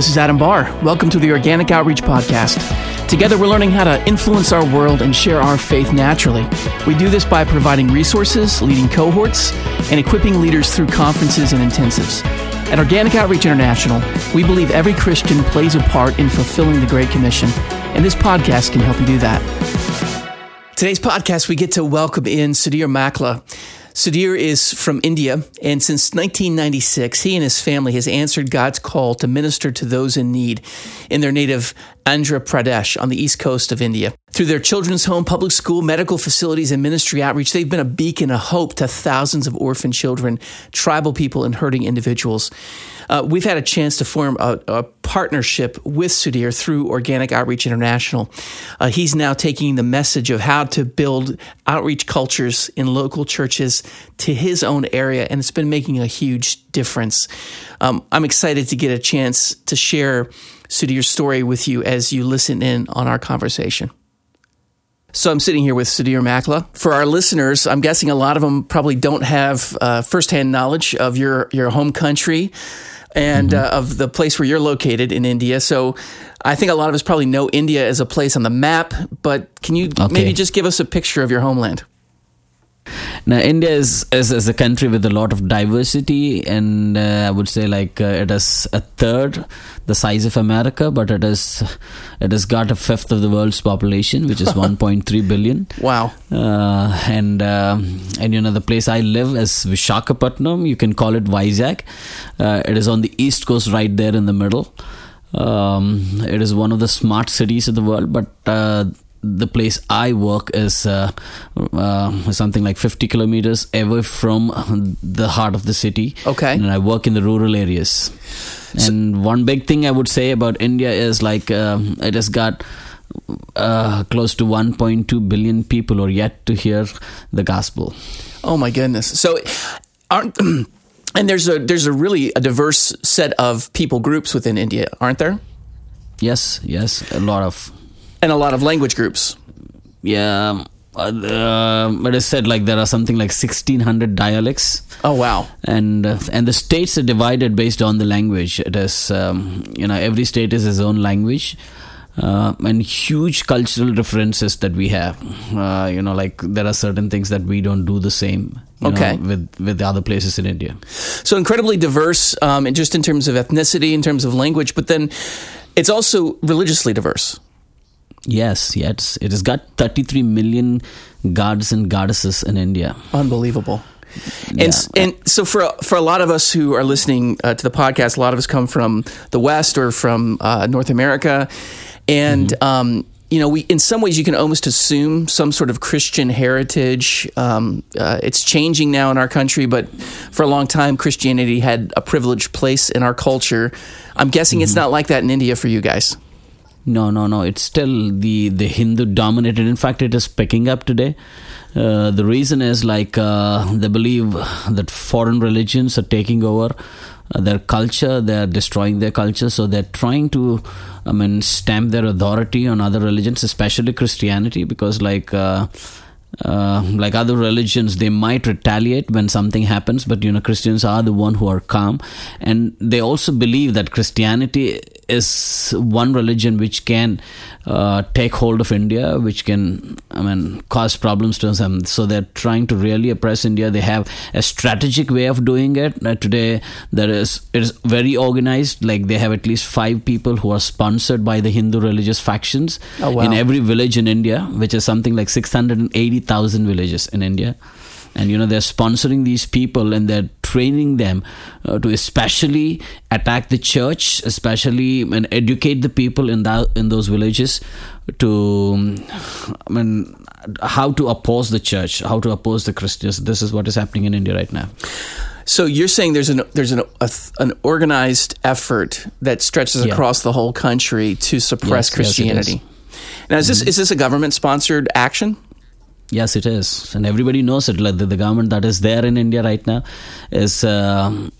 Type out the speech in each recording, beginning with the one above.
This is Adam Barr. Welcome to the Organic Outreach Podcast. Together, we're learning how to influence our world and share our faith naturally. We do this by providing resources, leading cohorts, and equipping leaders through conferences and intensives. At Organic Outreach International, we believe every Christian plays a part in fulfilling the Great Commission, and this podcast can help you do that. Today's podcast, we get to welcome in Sudhir Mekala. Sudhir is from India, and since 1996, he and his family has answered God's call to minister to those in need in their native Andhra Pradesh on the east coast of India. Through their children's home, public school, medical facilities, and ministry outreach, they've been a beacon of hope to thousands of orphan children, tribal people, and hurting individuals. Uh, we've had a chance to form a, a partnership with Sudhir through Organic Outreach International. Uh, he's now taking the message of how to build outreach cultures in local churches to his own area, and it's been making a huge difference. Um, I'm excited to get a chance to share Sudhir's story with you as you listen in on our conversation. So I'm sitting here with Sudhir Mekala. For our listeners, I'm guessing a lot of them probably don't have uh, firsthand knowledge of your your home country and mm-hmm. uh, of the place where you're located in India. So I think a lot of us probably know India as a place on the map, but can you okay. maybe just give us a picture of your homeland? Now, India is, is, is a country with a lot of diversity, and uh, I would say like uh, it is a third the size of America, but it is it has got a fifth of the world's population, which is 1.3 billion. Wow! Uh, and uh, and you know the place I live is Vishakhapatnam. You can call it Vizag. Uh, it is on the east coast, right there in the middle. Um, it is one of the smart cities of the world, but uh, the place I work is uh, uh, something like 50 kilometers away from the heart of the city. Okay. And I work in the rural areas. And one big thing I would say about India is like uh, it has got uh, close to 1.2 billion people who are yet to hear the gospel. Oh my goodness! So, aren't and there's a there's a really a diverse set of people groups within India, aren't there? Yes, yes, a lot of and a lot of language groups. Yeah. Uh, uh, it is said like there are something like 1600 dialects oh wow and uh, and the states are divided based on the language it is um, you know every state is its own language uh, and huge cultural differences that we have uh, you know like there are certain things that we don't do the same okay. Know, with with other places in india so incredibly diverse um, and just in terms of ethnicity in terms of language but then it's also religiously diverse Yes, yes. It has got 33 million gods and goddesses in India. Unbelievable. Yeah. And and so for for a lot of us who are listening uh, to the podcast, a lot of us come from the West or from uh, North America, and mm-hmm. um, you know, we in some ways you can almost assume some sort of Christian heritage. Um, uh, it's changing now in our country, but for a long time, Christianity had a privileged place in our culture. I'm guessing mm-hmm. it's not like that in India for you guys. No, no, no. It's still the the Hindu dominated. In fact, it is picking up today. Uh, the reason is like uh, they believe that foreign religions are taking over uh, their culture. They are destroying their culture, so they're trying to, I mean, stamp their authority on other religions, especially Christianity, because like. Uh, uh, like other religions they might retaliate when something happens but you know christians are the one who are calm and they also believe that christianity is one religion which can uh, take hold of India, which can, I mean, cause problems to them. So they're trying to really oppress India. They have a strategic way of doing it. Uh, today, there is it is very organized. Like they have at least five people who are sponsored by the Hindu religious factions oh, wow. in every village in India, which is something like six hundred and eighty thousand villages in India and you know they're sponsoring these people and they're training them uh, to especially attack the church especially and educate the people in that in those villages to i mean how to oppose the church how to oppose the christians this is what is happening in india right now so you're saying there's an there's an a, an organized effort that stretches yeah. across the whole country to suppress yes, Christianity. Yes, now is this mm-hmm. is this a government sponsored action? Yes, it is, and everybody knows it. Like the, the government that is there in India right now is uh,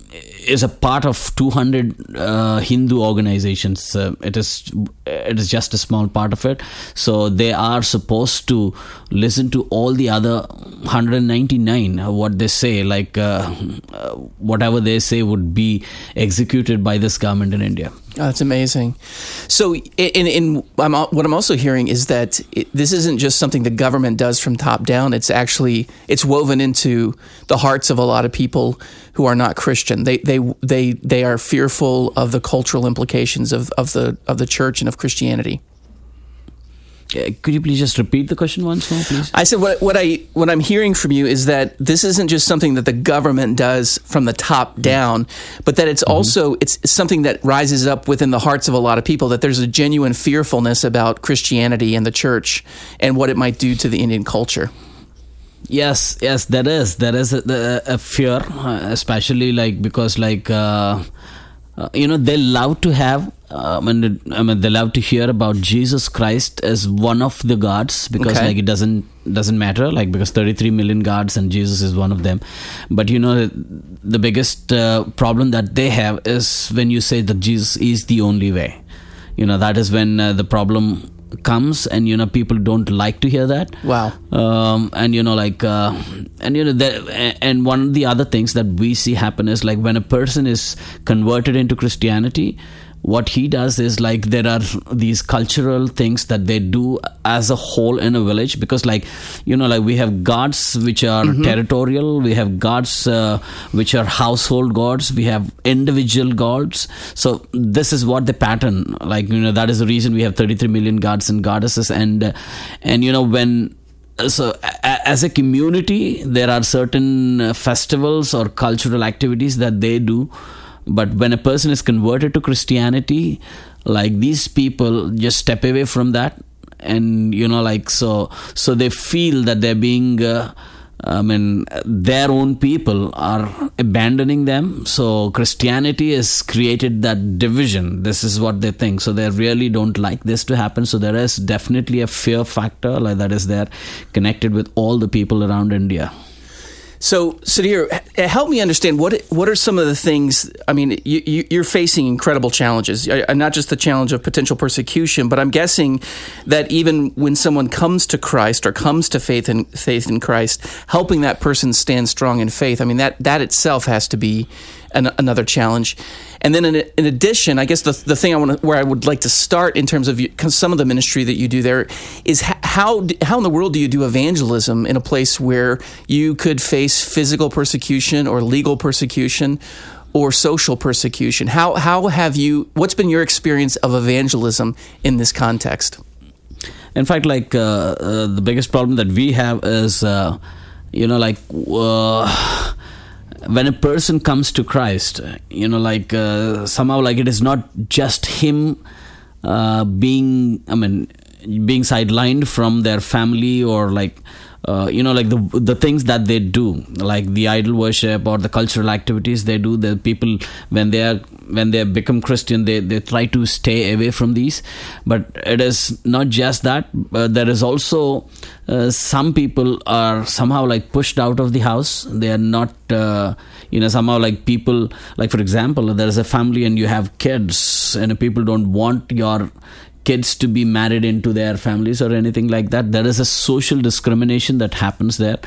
is a part of 200 uh, Hindu organizations. Uh, it is it is just a small part of it. So they are supposed to listen to all the other 199 uh, what they say like uh, uh, whatever they say would be executed by this government in India. Oh, that's amazing. So, in, in I'm, what I'm also hearing is that it, this isn't just something the government does from top down. It's actually it's woven into the hearts of a lot of people who are not Christian. They they they they are fearful of the cultural implications of, of the of the church and of Christianity. Could you please just repeat the question once more, please? I said what, what I what I'm hearing from you is that this isn't just something that the government does from the top down, but that it's mm-hmm. also it's something that rises up within the hearts of a lot of people. That there's a genuine fearfulness about Christianity and the church and what it might do to the Indian culture. Yes, yes, there is there is a, a fear, uh, especially like because like. Uh, uh, you know they love to have um, and I mean they love to hear about Jesus Christ as one of the gods because okay. like it doesn't doesn't matter like because 33 million gods and Jesus is one of them but you know the biggest uh, problem that they have is when you say that Jesus is the only way you know that is when uh, the problem comes and you know people don't like to hear that. Wow. Um, and you know like uh, and you know the, and one of the other things that we see happen is like when a person is converted into christianity what he does is like there are these cultural things that they do as a whole in a village because like you know like we have gods which are mm-hmm. territorial we have gods uh, which are household gods we have individual gods so this is what the pattern like you know that is the reason we have 33 million gods and goddesses and uh, and you know when so as a community there are certain uh, festivals or cultural activities that they do but when a person is converted to Christianity, like these people just step away from that, and you know, like so, so they feel that they're being. Uh, I mean, their own people are abandoning them. So Christianity has created that division. This is what they think. So they really don't like this to happen. So there is definitely a fear factor like that is there, connected with all the people around India. So, Sudhir, help me understand what what are some of the things. I mean, you, are facing incredible challenges, not just the challenge of potential persecution, but I'm guessing that even when someone comes to Christ or comes to faith in faith in Christ, helping that person stand strong in faith. I mean, that that itself has to be an, another challenge. And then in, in, addition, I guess the, the thing I want where I would like to start in terms of you, some of the ministry that you do there is how how in the world do you do evangelism in a place where you could face physical persecution or legal persecution or social persecution? How how have you? What's been your experience of evangelism in this context? In fact, like uh, uh, the biggest problem that we have is, uh, you know, like uh, when a person comes to Christ, you know, like uh, somehow, like it is not just him uh, being, I mean, being sidelined from their family or like uh, you know like the the things that they do like the idol worship or the cultural activities they do the people when they are when they become christian they they try to stay away from these. But it is not just that uh, there is also uh, some people are somehow like pushed out of the house. They are not uh, you know somehow like people like for example there is a family and you have kids and people don't want your kids to be married into their families or anything like that there is a social discrimination that happens there.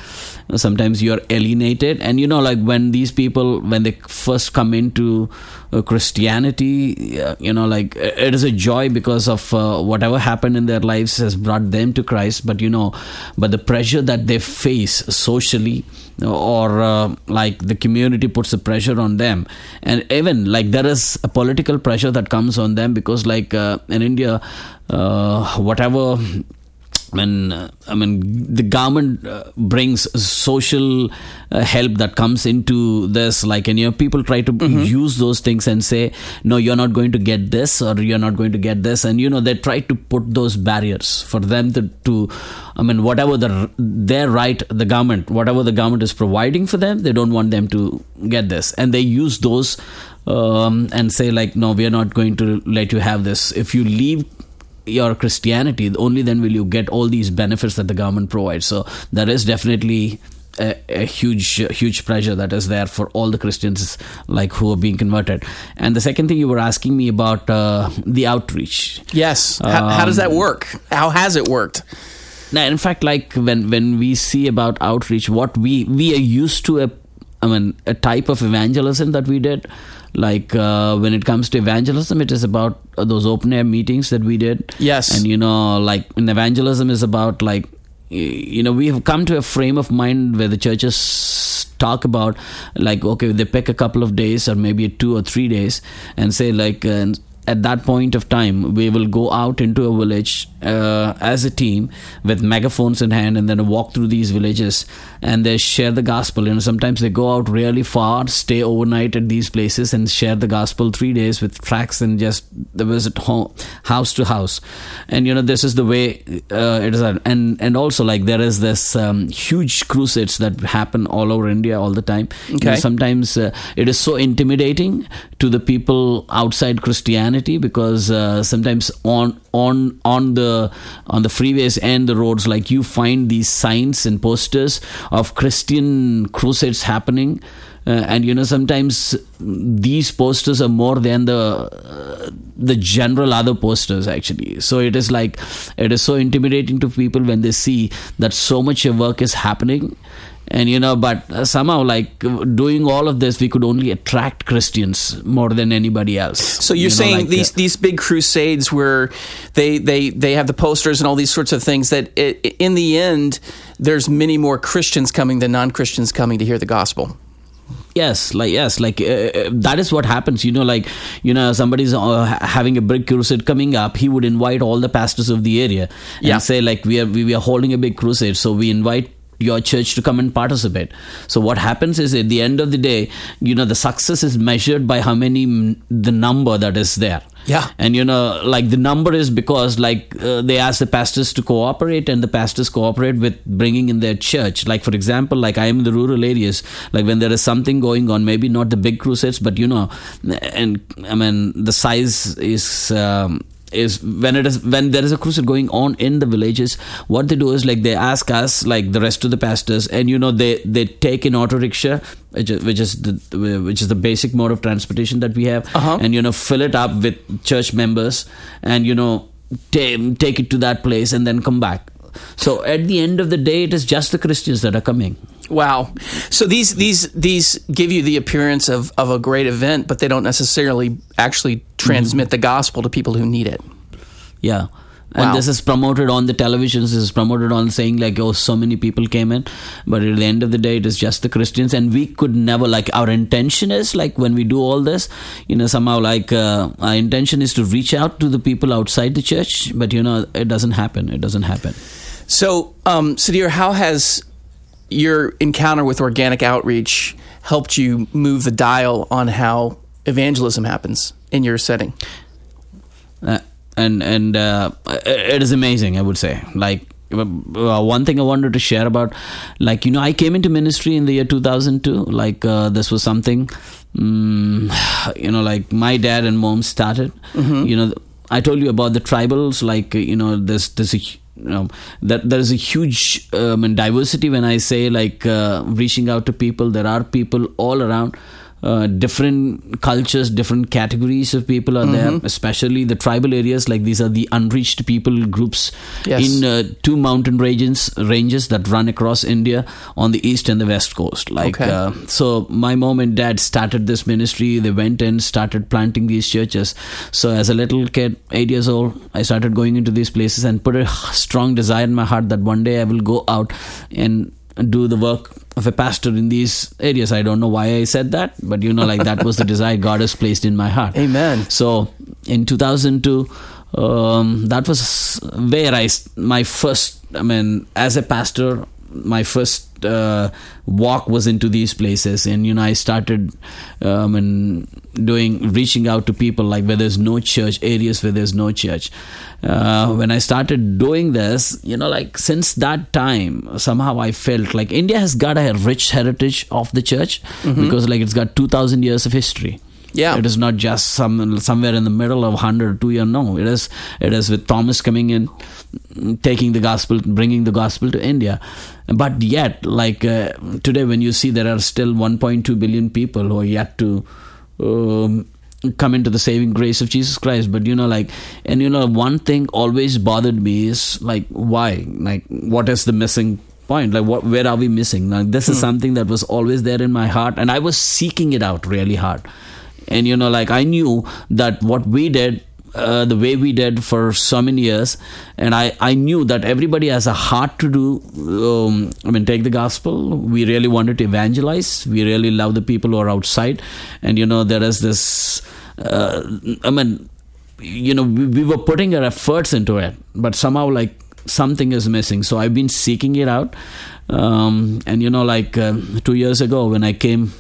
Sometimes you're alienated and you know like when these people when they first come into uh, christianity you know like it is a joy because of uh, whatever happened in their lives has brought them to christ but you know but the pressure that they face socially or uh, like the community puts a pressure on them. And even like there is a political pressure that comes on them because like uh, in india uh, whatever I mean, uh, I mean, the government uh, brings social uh, help that comes into this. Like, and you know, people try to mm-hmm. use those things and say, "No, you're not going to get this, or you're not going to get this," and you know, they try to put those barriers for them to, to I mean, whatever the their right, the government, whatever the government is providing for them, they don't want them to get this, and they use those um, and say like, "No, we are not going to let you have this. If you leave." Your Christianity, only then will you get all these benefits that the government provides. So there is definitely a, a, huge huge pressure that is there for all the christians like who are being converted. And the second thing you were asking me about uh, the outreach. Yes. How, um, how, does that um, work? How has it worked? Now in fact like when when we see about outreach what we we are used to a i mean a type of evangelism that we did. Like uh, when it comes to evangelism it is about those open air meetings that we did. Yes. And you know like in evangelism is about like you know we have come to a frame of mind where the churches talk about like okay they pick a couple of days or maybe two or three days and say like uh, at that point of time, we will go out into a village uh, as a team with megaphones in hand and then walk through these villages and they share the gospel. You know, sometimes they go out really far, stay overnight at these places and share the gospel three days with tracks and just the visit home, house to house. And you know, this is the way uh, it is. And and also like there is this um, huge crusades that happen all over India all the time. Okay. You know, sometimes uh, it is so intimidating to the people outside Christianity because uh, sometimes on on on the on the freeways and the roads like you find these signs and posters of christian crusades happening. Uh, and you know sometimes these posters are more than the uh, the general other posters actually. So it is like it is so intimidating to people when they see that so much work is happening and you know but somehow like doing all of this we could only attract christians more than anybody else. So you're you know, saying like these uh, these big crusades where they they they have the posters and all these sorts of things that it, in the end there's many more christians coming than non-christians coming to hear the gospel. Yes like yes like uh, uh that is what happens. You know like you know somebody's uh, having a big crusade coming up he would invite all the pastors of the area and yeah. say like we are we are holding a big crusade. So we invite your church to come and participate. So what happens is at the end of the day, you know, the success is measured by how many the number that is there. Yeah. And you know, like the number is because like uh, they ask the pastors to cooperate and the pastors cooperate with bringing in their church. Like for example, like I am in the rural areas, like when there is something going on, maybe not the big crusades, but you know, and I mean the size is um, is when it is when there is a crusade going on in the villages what they do is like they ask us like the rest of the pastors and you know they they take an auto rickshaw which is, which is the which is the basic mode of transportation that we have uh-huh. and you know fill it up with church members and you know t- take it to that place and then come back so at the end of the day it is just the christians that are coming Wow. So these these these give you the appearance of, of a great event, but they don't necessarily actually transmit mm-hmm. the gospel to people who need it. Yeah. And this is promoted on the televisions. This is promoted on saying like, oh, so many people came in, but at the end of the day, it is just the Christians, and we could never like our intention is like when we do all this, you know, somehow like uh, our intention is to reach out to the people outside the church, but you know, it doesn't happen. It doesn't happen. So, um, Sudhir, how has your encounter with organic outreach helped you move the dial on how evangelism happens in your setting? Uh, and and uh, it is amazing, I would say. Like uh, one thing I wanted to share about, like you know, I came into ministry in the year 2002. Like uh, this was something, um, you know, like my dad and mom started. Mm-hmm. You know, I told you about the tribals. Like you know, there's there's a you know that there is a huge um, diversity when I say like uh, reaching out to people. There are people all around uh, different cultures, different categories of people are mm-hmm. there, especially the tribal areas. Like these are the unreached people groups yes. in uh, two mountain ranges ranges that run across India on the east and the west coast. Like okay. uh, so, my mom and dad started this ministry. They went and started planting these churches. So as a little kid, eight years old, I started going into these places and put a strong desire in my heart that one day I will go out and do the work of a pastor in these areas. I don't know why I said that, but you know, like that was the desire God has placed in my heart. Amen. So in 2002, um, that was where I my first. I mean, as a pastor, my first uh, walk was into these places. And you know i started um, and doing reaching out to people like where there's no church areas where there's no church. Uh, when i started doing this you know like since that time somehow i felt like india has got a rich heritage of the church mm-hmm. because like it's got 2000 years of history Yeah. It is not just some somewhere in the middle of hundred two year. No, it is it is with Thomas coming in, taking the gospel, bringing the gospel to India. But yet, like uh, today, when you see there are still 1.2 billion people who are yet to um, come into the saving grace of Jesus Christ. But you know, like, and you know, one thing always bothered me is like, why? Like, what is the missing point? Like, what? Where are we missing? Like, this is something that was always there in my heart, and I was seeking it out really hard. And you know, like, I knew that what we did. Uh, the way we did for so many years, and I, I knew that everybody has a heart to do. Um, I mean, take the gospel. We really wanted to evangelize. We really love the people who are outside, and you know there is this uh, I mean, you know, we, we were putting our efforts into it, but somehow like something is missing. So I've been seeking it out. Um, and you know, like uh, two years ago when I came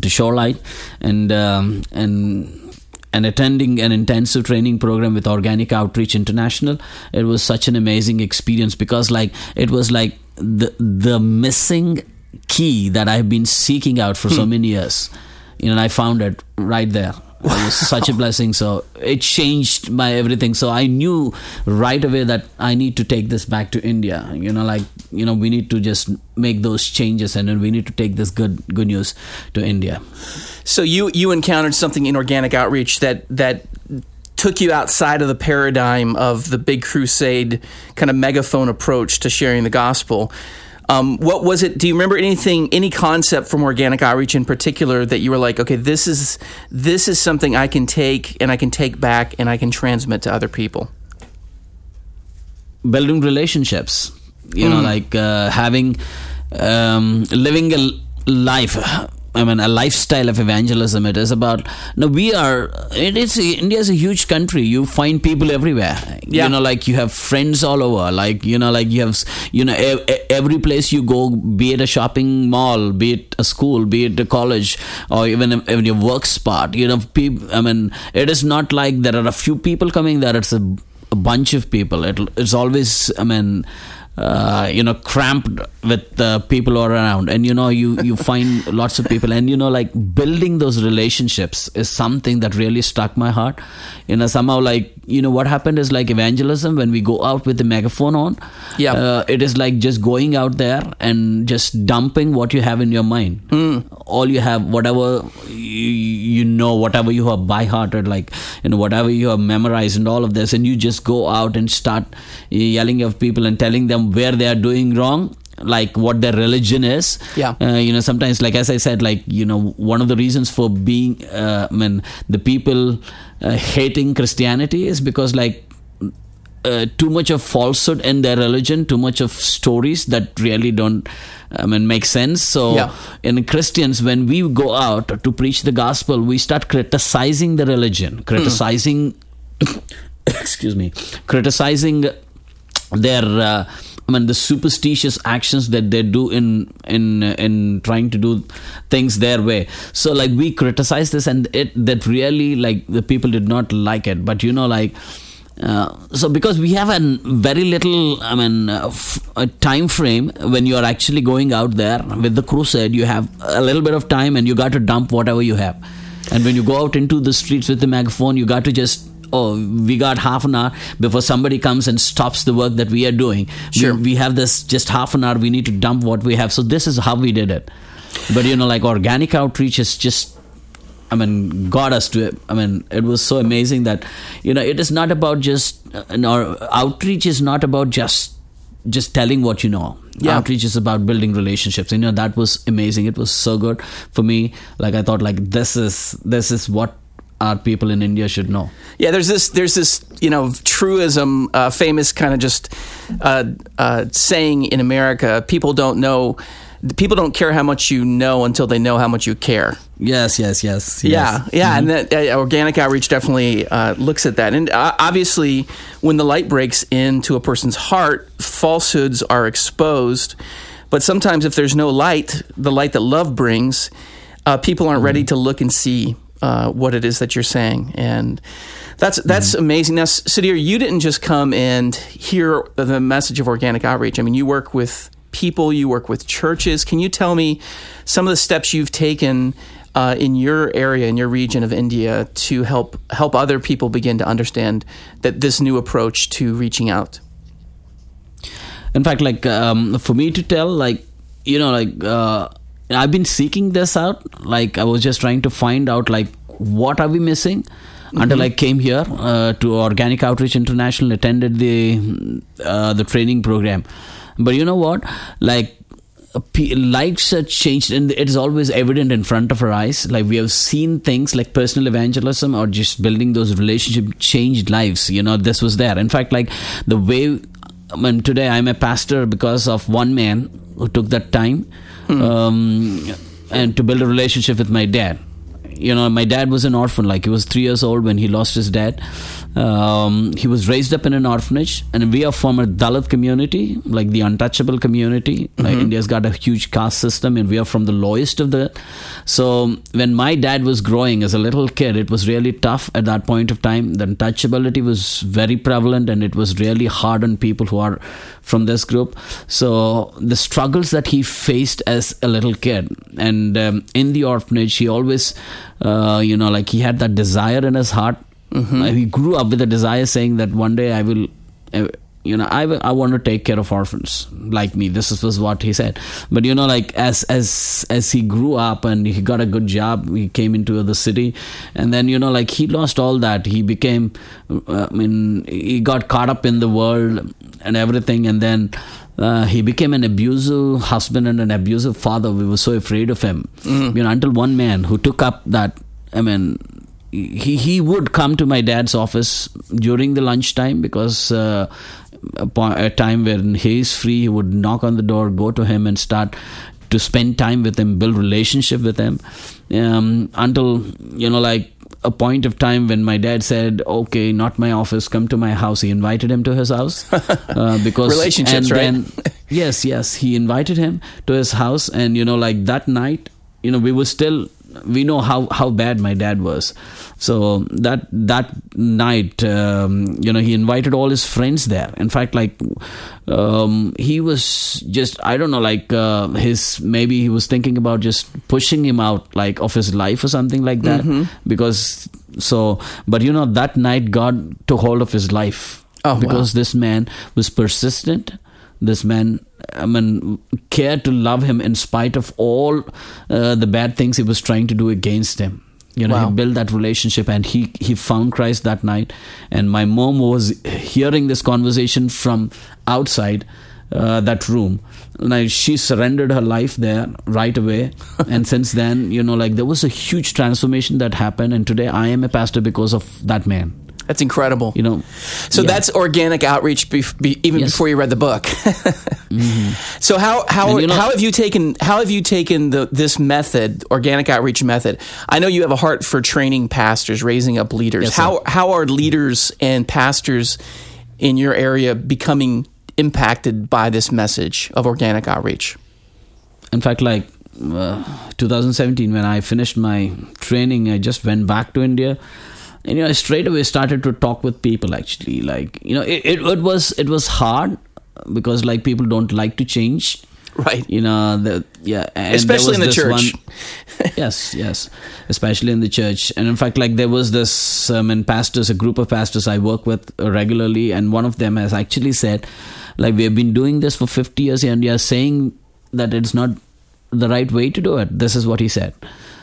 to Shoreline and um, and and attending an intensive training program with Organic Outreach International, it was such an amazing experience because like it was like the the missing key that I've been seeking out for so many years. You know, and I found it right there. It was such a blessing. So it changed my everything. So I knew right away that I need to take this back to India. You know, like you know, we need to just make those changes, and then we need to take this good good news to India. So you you encountered something in organic outreach that that took you outside of the paradigm of the big crusade kind of megaphone approach to sharing the gospel. Um, what was it? Do you remember anything, any concept from organic outreach in particular that you were like, okay, this is this is something I can take and I can take back and I can transmit to other people? Building relationships, you know, like uh, having um, living a life. I mean, a lifestyle of evangelism. It is about. No, we are. It is. India is a huge country. You find people everywhere. Yeah. You know, like you have friends all over. Like you know, like you have. You know, every place you go, be it a shopping mall, be it a school, be it a college, or even even your work spot. You know, people. I mean, it is not like there are a few people coming there. It's a, a bunch of people. It, it's always. I mean uh, you know cramped with the people who are around. And you know you you find lots of people. And you know like building those relationships is something that really struck my heart. You know somehow like you know what happened is like evangelism when we go out with the megaphone on Yeah. uh, it is like just going out there and just dumping what you have in your mind. All you have whatever you, you know whatever you have by hearted like you know whatever you have memorized and all of this and you just go out and start yelling at people and telling them where they are doing wrong like what their religion is Yeah. uh, you know sometimes like as i said like you know one of the reasons for being uh, i mean the people uh, hating christianity is because like uh, too much of falsehood in their religion, too much of stories that really don't, I mean, make sense. So, Yeah. in Christians, when we go out to preach the gospel, we start criticizing the religion, criticizing, excuse me, criticizing their. I mean, the superstitious actions that they do in in in trying to do things their way. So, like, we criticize this, and it that really like the people did not like it. But you know, like. Uh, so because we have a very little i mean uh, f- a time frame when you are actually going out there with the crusade you have a little bit of time and you got to dump whatever you have and when you go out into the streets with the megaphone you got to just oh we got half an hour before somebody comes and stops the work that we are doing Sure. we, we have this just half an hour we need to dump what we have so this is how we did it but you know like organic outreach is just I mean, got us to it. I mean, it was so amazing that, you know, it is not about just, uh, outreach is not about just, just telling what you know. Yeah. Outreach is about building relationships. You know, that was amazing. It was so good for me. Like, I thought, like, this is, this is what our people in India should know. Yeah, there's this there's this you know truism, uh, famous kind of just uh, uh, saying in America: people don't know, people don't care how much you know until they know how much you care. Yes, yes, yes. Yeah, yeah, and that uh, organic outreach definitely uh, looks at that. And uh, obviously, when the light breaks into a person's heart, falsehoods are exposed. But sometimes, if there's no light, the light that love brings, uh, people aren't ready to look and see uh, what it is that you're saying, and that's that's amazing. Now, Sudhir, you didn't just come and hear the message of organic outreach. I mean, you work with people, you work with churches. Can you tell me some of the steps you've taken uh, in your area, in your region of India, to help help other people begin to understand that this new approach to reaching out? In fact, like um, for me to tell, like you know, like uh, I've been seeking this out. Like I was just trying to find out, like what are we missing mm-hmm. until I came here uh, to Organic Outreach International, attended the uh, the training program. But you know what? Like lives are changed and it is always evident in front of our eyes like we have seen things like personal evangelism or just building those relationship changed lives you know this was there in fact like the way I mean, today i'm a pastor because of one man who took that time hmm. um, and to build a relationship with my dad you know, my dad was an orphan. Like he was three years old when he lost his dad. Um, he was raised up in an orphanage, and we are from a Dalit community, like the untouchable community. Mm-hmm. Like India's got a huge caste system, and we are from the lowest of the. So when my dad was growing as a little kid, it was really tough at that point of time. The untouchability was very prevalent, and it was really hard on people who are from this group. So the struggles that he faced as a little kid, and um, in the orphanage, he always uh, you know, like he had that desire in his heart. Mm-hmm. he grew up with a desire saying that one day I will, uh, you know, I, I want to take care of orphans like me. This was what he said. But you know, like as as as he grew up and he got a good job, he came into the city, and then you know, like he lost all that. He became, uh, I mean, he got caught up in the world and everything, and then uh, he became an abusive husband and an abusive father. We were so afraid of him. Mm. You know, until one man who took up that. I mean, he he would come to my dad's office during the lunchtime because uh, a time when he is free, he would knock on the door, go to him, and start to spend time with him, build relationship with him, um, until you know, like a point of time when my dad said, "Okay, not my office, come to my house." He invited him to his house uh, because relationships, right? Then, yes, yes, he invited him to his house, and you know, like that night, you know, we were still we know how how bad my dad was. So that that night um, you know he invited all his friends there. In fact like um, he was just i don't know like uh, his maybe he was thinking about just pushing him out like of his life or something like that. Mm-hmm. because so but you know that night god took hold of his life. Oh, because wow. this man was persistent. This man I mean, cared to love him in spite of all uh, the bad things he was trying to do against him. You know, wow. he built that relationship and he, he found Christ that night. And my mom was hearing this conversation from outside uh, that room. Like she surrendered her life there right away. and since then, you know, like there was a huge transformation that happened. And today I am a pastor because of that man. That's incredible. You know, so yeah. that's organic outreach be, be, even yes. before you read the book. mm-hmm. So how how you know, how have you taken how have you taken the this method, organic outreach method? I know you have a heart for training pastors, raising up leaders. Yes, how how are leaders and pastors in your area becoming impacted by this message of organic outreach? In fact, like uh, 2017 when I finished my training, I just went back to India and you know I straight away started to talk with people actually. Like you know it, it, it was it was hard because like people don't like to change. Right. You know the yeah especially in the church. one, yes yes. Especially in the church. And in fact like there was this um, and pastors a group of pastors i work with regularly and one of them has actually said like we have been doing this for 50 years and you are saying that it's not the right way to do it. This is what he said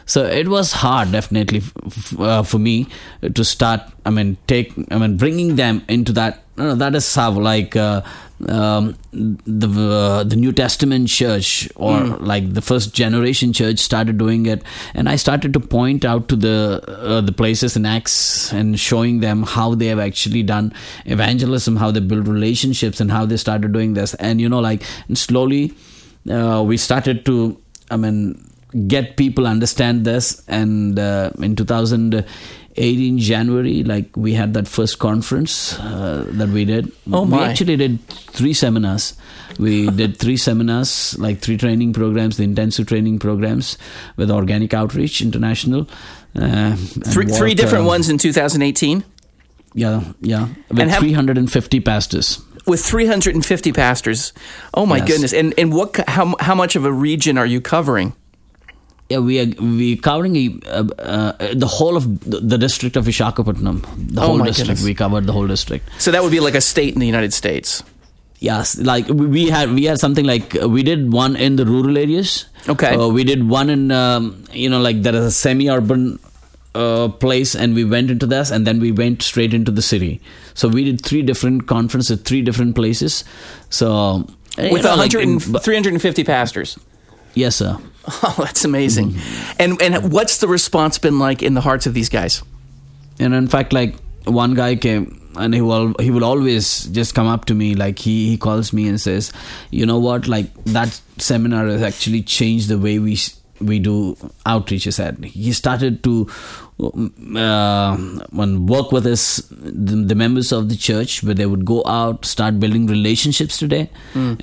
so it was hard, definitely, f- uh, for me to start. I mean, take. I mean, bringing them into that. that is how like. Uh, um, the uh, the New Testament church or mm. like the first generation church started doing it, and I started to point out to the uh, the places in Acts and showing them how they have actually done evangelism, how they build relationships, and how they started doing this. And you know, like and slowly uh, we started to, I mean, get people understand this. And uh, in 2018 january like we had that first conference uh, that we did. Oh my. we actually did three seminars. We did three seminars like three training programs the intensive training programs with organic outreach international uh, three, three different ones in 2018 yeah yeah. With and have, 350 pastors. With 350 pastors. Oh my yes. goodness. And and what how how much of a region are you covering Yeah, we are we covering uh, uh, the whole of the, the district of Visakhapatnam. The Oh whole district. goodness. We covered the whole district. So that would be like a state in the United States. Yes, like we- had we had something like uh, we did one in the rural areas. Okay. Uh, we did one in um, you know like there is a semi-urban uh, place, and we went into this, and then we went straight into the city. So we did three different conferences, three different places. So With know, like 100 and, in- 350 pastors. yes, sir. Oh, that's amazing. Mm-hmm. And and what's the response been like in the hearts of these guys? and in fact like one guy came and he will he will always just come up to me like he he calls me and says you know what like that seminar has actually changed the way we we do outreach he said he started to uh, work with his the, the members of the church where they would go out start building relationships today.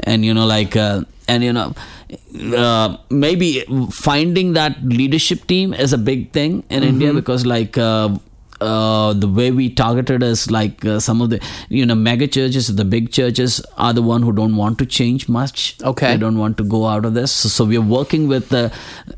And you know like uh, and you know uh, maybe finding that leadership team is a big thing in india because like uh, the way we targeted is like uh, some of the you know mega churches the big churches are the one who don't want to change much Okay. they don't want to go out of this so, so we are working with the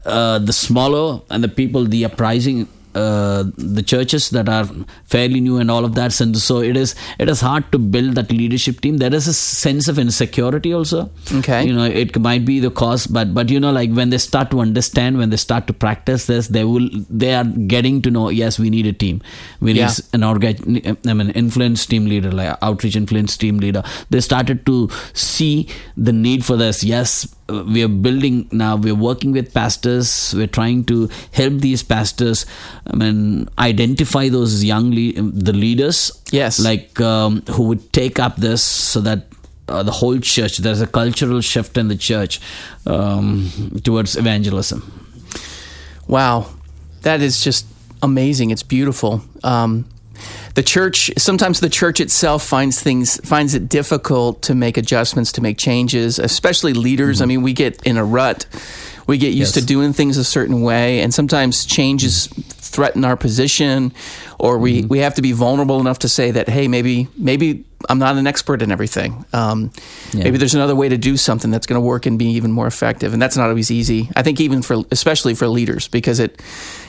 uh, the smaller and the people the uprising uh, the churches that are fairly new and all of that. And so it is it is hard to build that leadership team. There is a sense of insecurity also. Okay. you know it might be the cause but but you know like when they start to understand when they start to practice this they will they are getting to know yes we need a team. We need Yeah. an organ i mean influence team leader like outreach influence team leader. They started to see the need for this. Yes we are building now we're working with pastors we're trying to help these pastors i mean identify those young le- the leaders Yes. like um, who would take up this so that uh, the whole church there's a cultural shift in the church um, towards evangelism Wow, that is just amazing. It's beautiful. Um, the church sometimes the church itself finds things finds it difficult to make adjustments to make changes especially leaders. I mm-hmm. mean we get in a rut. We get used Yes. to doing things a certain way and sometimes changes threaten our position or we, mm-hmm. we have to be vulnerable enough to say that hey maybe maybe i'm not an expert in everything. Um, Yeah. maybe there's another way to do something that's going to work and be even more effective and that's not always easy. I think even for especially for leaders because it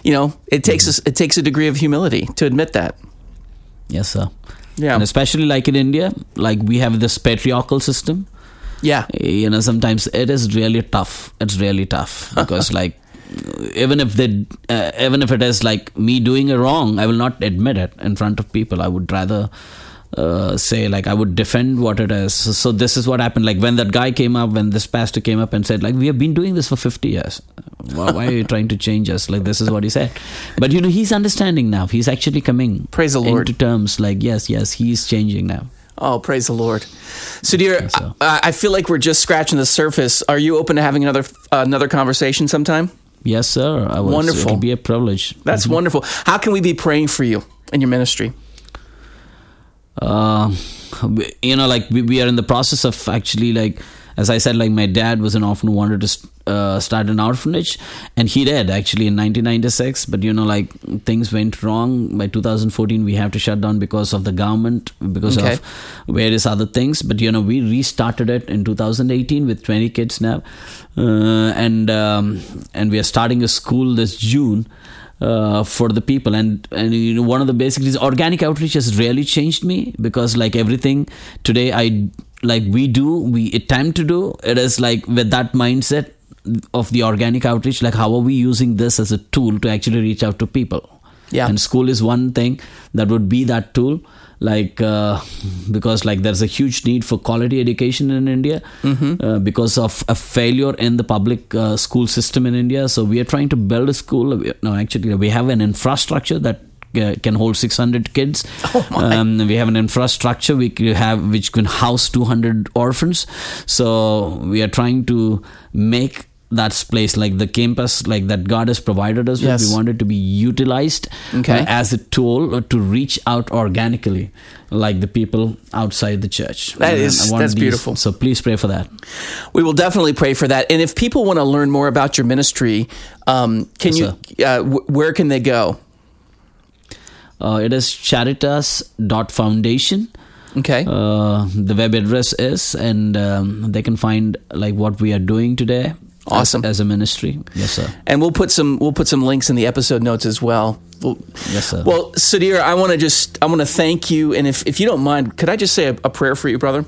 you know it takes mm-hmm. us it takes a degree of humility to admit that yes sir. Yeah. And especially like in india like we have this patriarchal system. Yeah. You know sometimes it is really tough. It's really tough because like even if they uh, even if it is like me doing it wrong i will not admit it in front of people. I would rather uh, say like i would defend what it is so, so this is what happened like when that guy came up when this pastor came up and said like we have been doing this for 50 years why, why are you trying to change us like this is what he said but you know he's understanding now he's actually coming Praise the Lord. into terms like yes yes he's changing now Oh, praise the Lord. Sudhir, Yes, sir. I, I feel like we're just scratching the surface. Are you open to having another uh, another conversation sometime? yes sir I was, Wonderful. it'll be a privilege That's wonderful. How can we be praying for you in your ministry? Uh, you know like we, we are in the process of actually like as i said like my dad was an orphan who wanted to uh, start an orphanage and he did actually in 1996 but you know like things went wrong. By 2014 we have to shut down because of the government because Okay. of various other things. But you know we restarted it in 2018 with 20 kids now. Uh, and um, and we are starting a school this june uh, for the people. And and you know one of the basic reasons organic outreach has really changed me because like everything today i like we do we attempt to do it is like with that mindset of the organic outreach like how are we using this as a tool to actually reach out to people? Yeah. and school is one thing that would be that tool like uh, because like there's a huge need for quality education in india uh, because of a failure in the public uh, school system in india. So we are trying to build a school. No actually we have an infrastructure that uh, can hold 600 kids. Oh, um, we have an infrastructure we have which can house 200 orphans. So we are trying to make that place like the campus like that god has provided us Yes. with we want it to be utilized Okay. uh, as a tool to reach out organically like the people outside the church That And is- that's beautiful. so please pray for that We will definitely pray for that. And if people want to learn more about your ministry, um, can Yes, you? Uh, w- where can they go? uh, it is charitas.foundation Okay. uh, the web address is and um, they can find like what we are doing today Awesome. as, as a ministry. Yes, sir. and we'll put some we'll put some links in the episode notes as well. Well, Yes, sir. well Sudhir, I want to just I want to thank you, and if if you don't mind, could I just say a, a prayer for you, brother?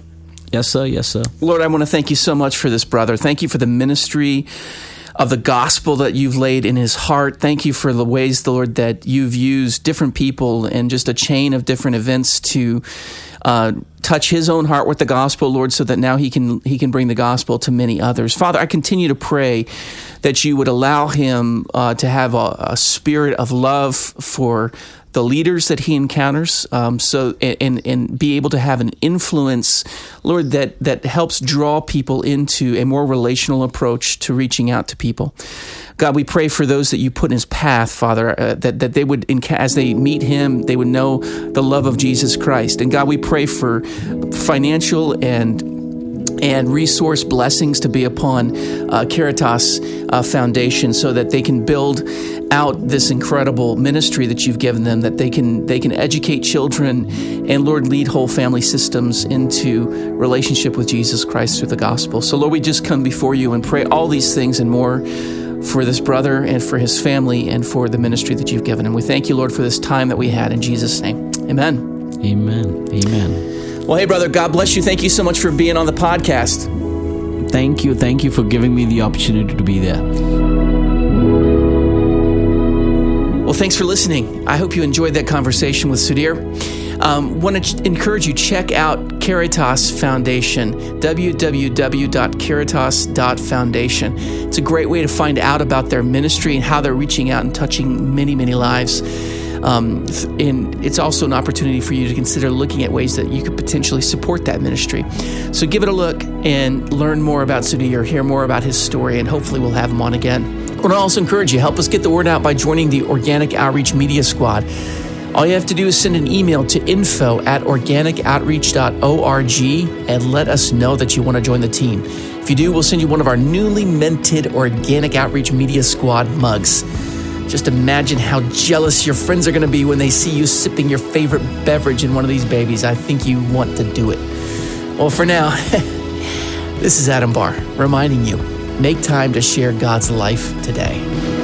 yes, sir. Yes, sir. Lord, I want to thank you so much for this brother. Thank you for the ministry of the gospel that you've laid in his heart. Thank you for the ways, the Lord, that you've used different people and just a chain of different events to uh, touch his own heart with the gospel, Lord, so that now he can he can bring the gospel to many others. Father, I continue to pray that you would allow him uh, to have a, a spirit of love for the leaders that he encounters, um, so and and be able to have an influence, Lord, that that helps draw people into a more relational approach to reaching out to people. God, we pray for those that you put in his path, Father, uh, that that they would, as they meet him, they would know the love of Jesus Christ. And God, we pray for financial and and resource blessings to be upon uh, Charitas uh, Foundation, so that they can build out this incredible ministry that you've given them. That they can they can educate children, and Lord, lead whole family systems into relationship with Jesus Christ through the gospel. So Lord, we just come before you and pray all these things and more for this brother and for his family and for the ministry that you've given him. We thank you, Lord, for this time that we had in Jesus' name. Amen. Amen. Amen. Well, hey, brother, God bless you. Thank you so much for being on the podcast. Thank you. Thank you for giving me the opportunity to be there. Well, thanks for listening. I hope you enjoyed that conversation with Sudhir. Um, want to ch- encourage you check out Charitas Foundation, www.charitas.foundation. It's a great way to find out about their ministry and how they're reaching out and touching many, many lives. Um, and it's also an opportunity for you to consider looking at ways that you could potentially support that ministry. So give it a look and learn more about Sudhir, hear more about his story, and hopefully we'll have him on again. I want to also encourage you, help us get the word out by joining the Organic Outreach Media Squad. All you have to do is send an email to info at organicoutreach.org and let us know that you want to join the team. If you do, we'll send you one of our newly minted Organic Outreach Media Squad mugs. Just imagine how jealous your friends are going to be when they see you sipping your favorite beverage in one of these babies. I think you want to do it. Well, for now, this is Adam Barr reminding you make time to share God's life today.